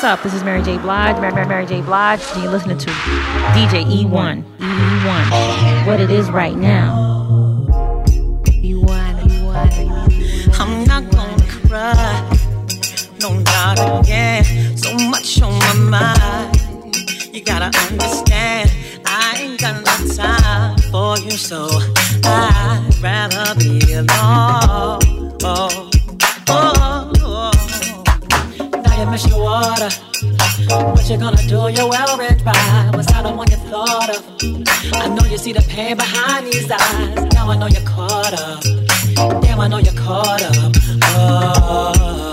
what's up? This is Mary J. Blige, Mary, Mary, Mary J. Blige, and you're listening to DJ E1, E1, what it is right now. E1, E1, I'm not gonna cry, no, not again. So much on my mind. You gotta understand, I ain't got no time for you, so I'd rather be alone. Oh. Water. What you gonna do? You're well read by. Was I the one you thought of? I know you see the pain behind these eyes. Now I know you're caught up. Damn, I know you're caught up. Oh,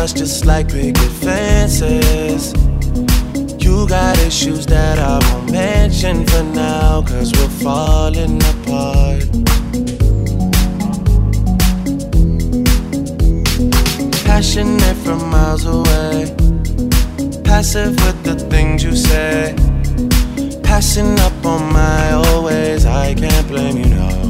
us just like picket fences. You got issues that I won't mention for now, cause we're falling apart. Passionate from miles away, passive with the things you say. Passing up on my always, I can't blame you, no.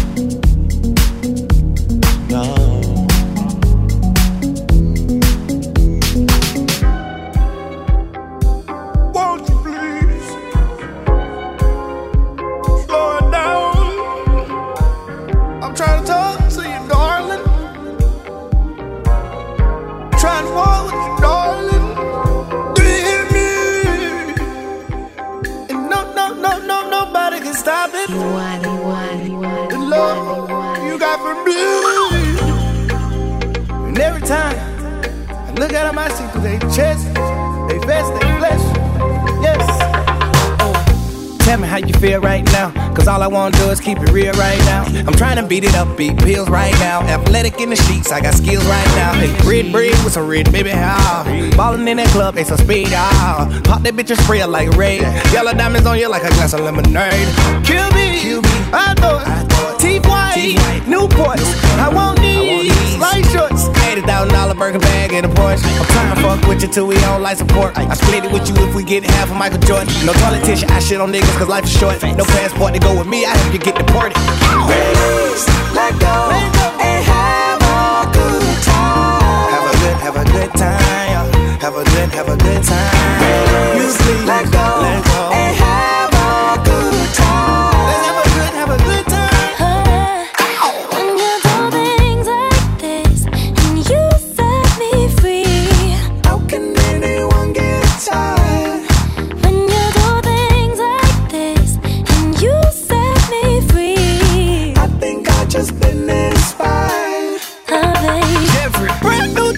Beat it up, beat pills right now. Athletic in the sheets, I got skills right now. Hey, red bread with some red baby how. Ballin' in that club, they some speed ah. Pop that bitch and spray like raid. Yellow diamonds on you like a glass of lemonade. Kill me, Kill me. I thought, Teeth white, Newports. I want these, light shorts. $80,000 Birkin bag in a Porsche. I'm trying to fuck with you till we on life support. I split it with you if we get half of Michael Jordan. No politician, I shit on niggas cause life is short. No passport to go with me, I help you get deported. Let go, and have a good time. Have a good, have a good time. Have a good, have a good time.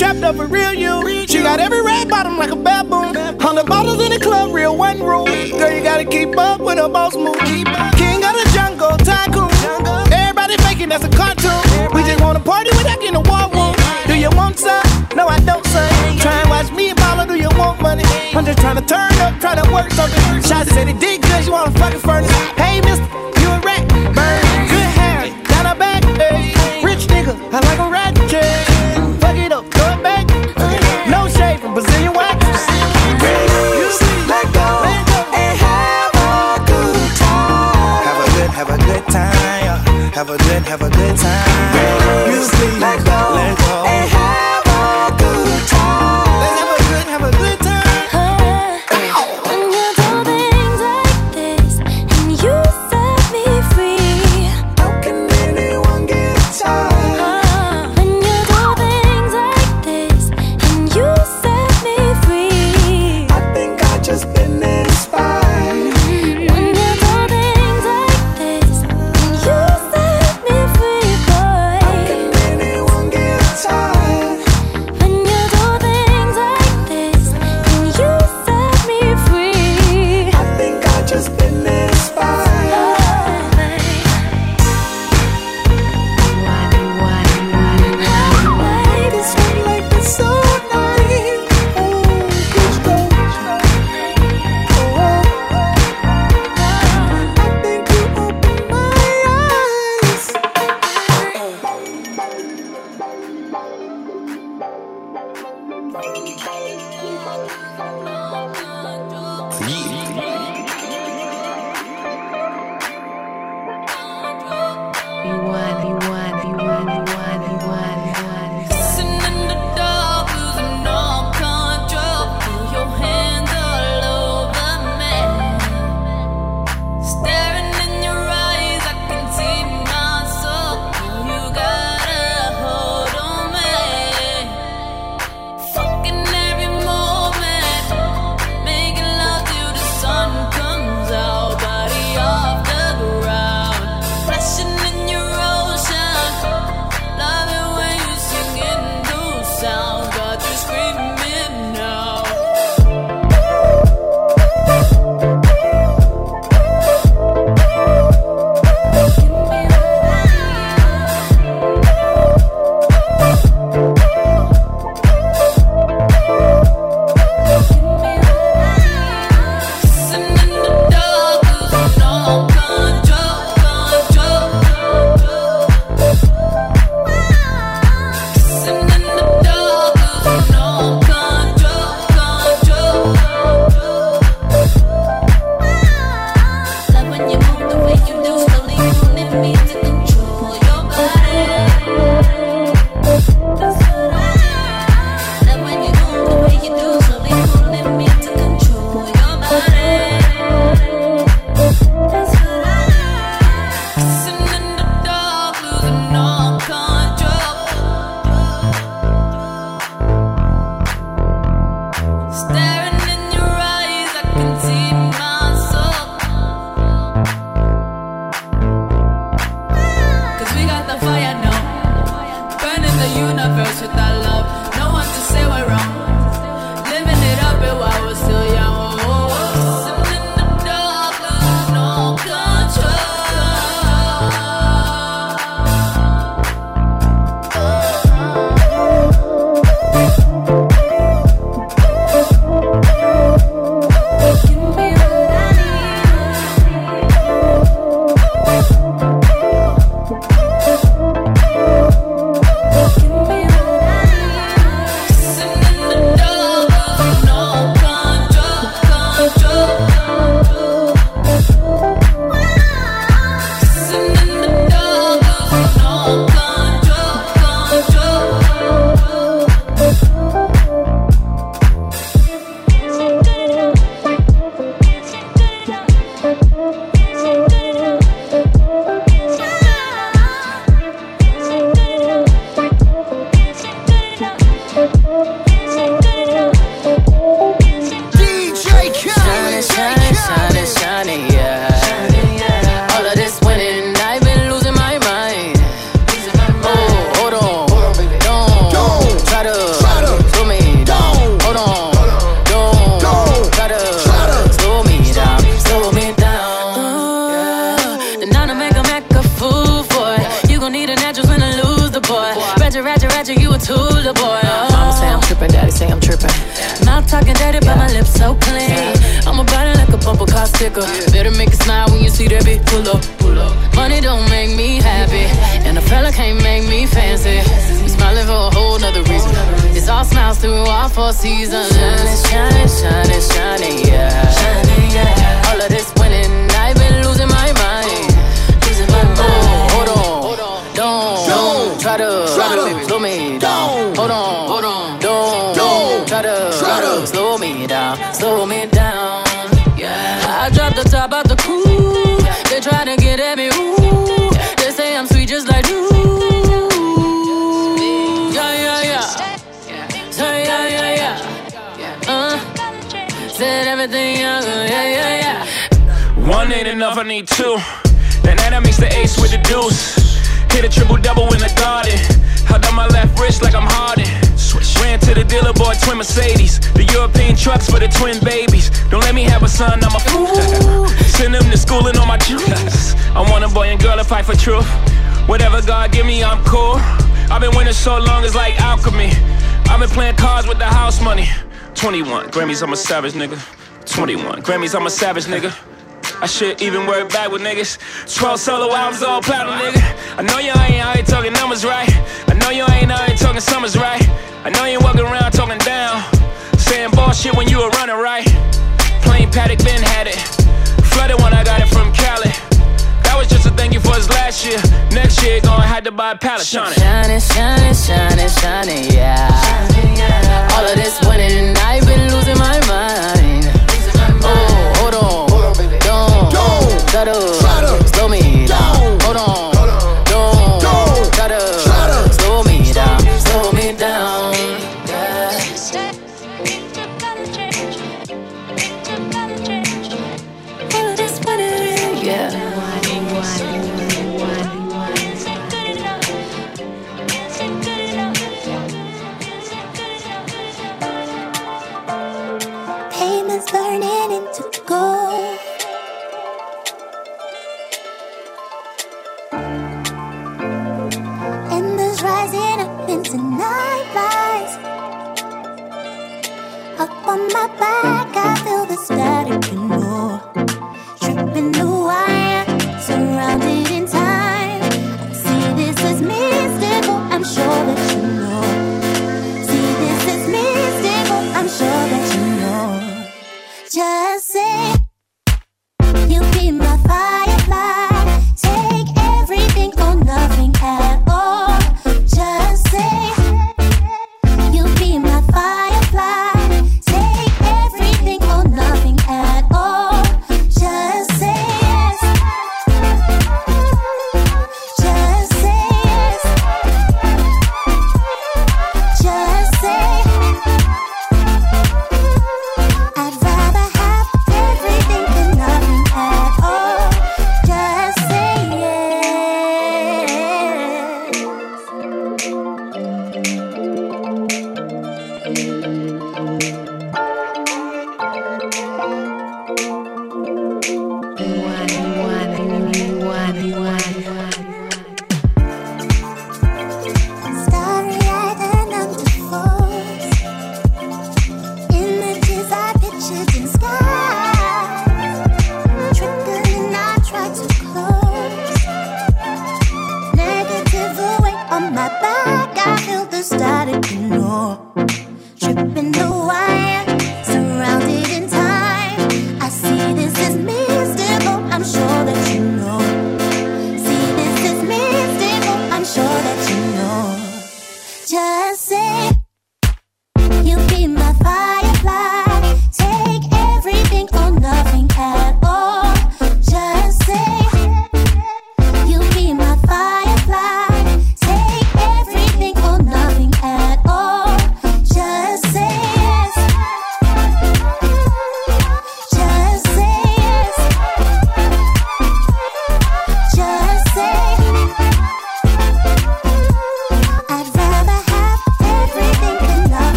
Trapped up a real you. She got every red bottom like a baboon. Hundred bottles in the club, real one rule. Girl, you gotta keep up with her boss move. King of the jungle, tycoon. Everybody faking that's a cartoon. We just wanna party without getting a war room. Do you want some? No, I don't, son. Try and watch me and Paula, do you want money? I'm just trying to turn up, trying to work something. Shots said it did good, you wanna fucking furnace. Hey, mister, car. Better make it smile when you see that bitch pull up, pull up. Money don't make me happy, and a fella can't make me fancy. We smiling for a whole nother reason. It's all smiles through all four seasons. Shining, shining, shining, shining, yeah. Shining, yeah. All of this One ain't enough, I need two. And then I mix the ace with the deuce. Hit a triple double in the garden. Held on my left wrist like I'm Harden. Ran to the dealer, bought twin Mercedes. The European trucks for the twin babies. Don't let me have a son, I'm a fool. Send them to school and all my juice. I want a boy and girl to fight for truth. Whatever God give me, I'm cool. I've been winning so long, it's like alchemy. I've been playing cards with the house money. 21 Grammys, I'm a savage nigga. 21 Grammys, I'm a savage nigga. I should even work back with niggas. 12 solo albums, all platinum, nigga. I know you ain't out here talking numbers right. I know you ain't out here talking summers right. I know you ain't walking around talking down. Saying bullshit when you were running right. Plain Patek, Ben had it. Flooded when I got it from Cali. That was just a thank you for his last year. Next year, gonna have to buy a pallet. Shining. Shining, shining, shining, shining, yeah. All of this winning, I've been losing my mind. Try to slow me down. Hold on, don't try to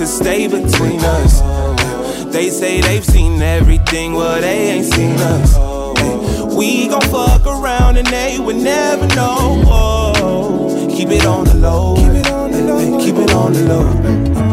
could stay between us. They say they've seen everything, well, they ain't seen us. We gon' fuck around and they would never know. Keep it on the low. Keep it on the low. Keep it on the low.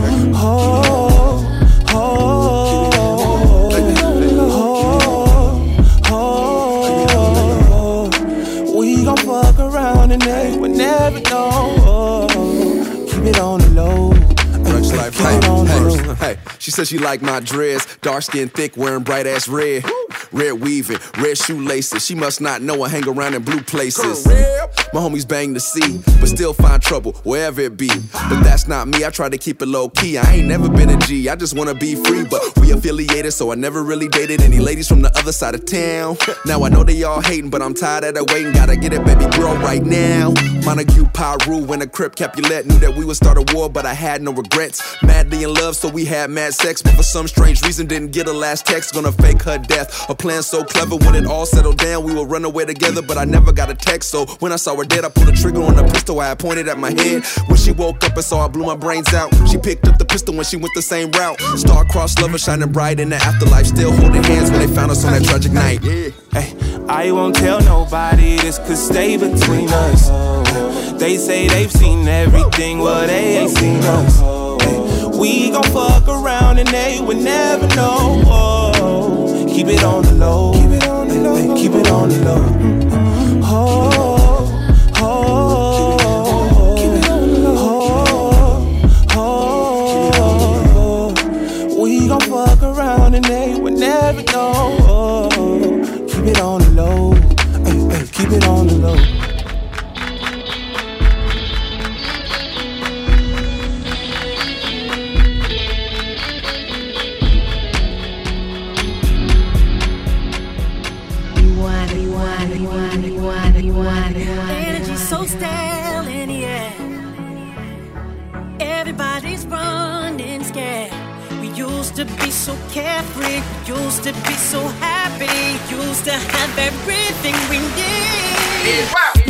Said she like my dress, dark skin, thick, wearing bright ass red. Red weaving, red shoelaces. She must not know I hang around in blue places. My homies bang the sea, but still find trouble wherever it be. But that's not me. I try to keep it low key. I ain't never been a G. I just wanna be free, but we affiliated, so I never really dated any ladies from the other side of town. Now I know they all hating, but I'm tired of that waiting. Gotta get it, baby girl, right now. Montague, Piru, when the Crip Capulet knew that we would start a war, but I had no regrets. Madly in love, so we had mad sex, but for some strange reason didn't get a last text. Gonna fake her death. A plan so clever when it all settled down, we would run away together, but I never got a text. So when I saw her dead, I pulled a trigger on the pistol I had pointed at my head. When she woke up and saw I blew my brains out, she picked up the pistol when she went the same route. Star-crossed lover shining bright in the afterlife, still holding hands when they found us on that tragic night. Hey, I won't tell nobody this could stay between us. They say they've seen everything, well, they ain't seen us. We gon' fuck around and they would never know. Keep it on the low. Keep it on the low. Keep it on the low. Carefree. We used to be so happy. Used to have everything we need.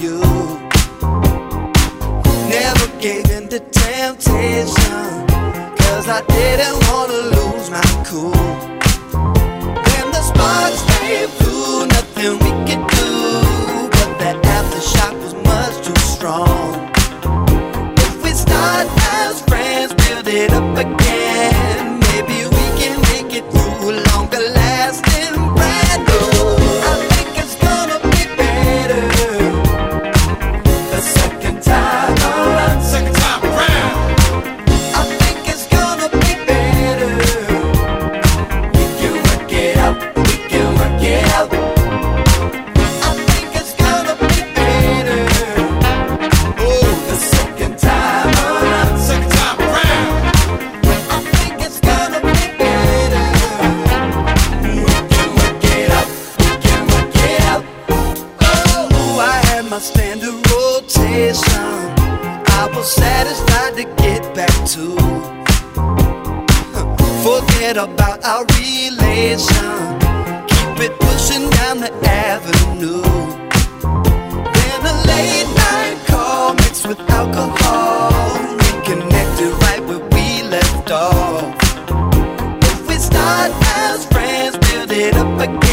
you. Never gave in to temptation, cause I didn't wanna lose my cool. The sparks they flew, nothing we could do. But that was much too strong. If we start as friends, build it up again. passionate about our relation. Keep it pushing down the avenue. Then a late night call mixed with alcohol. We Reconnected right where we left off. If we start as friends, build it up again.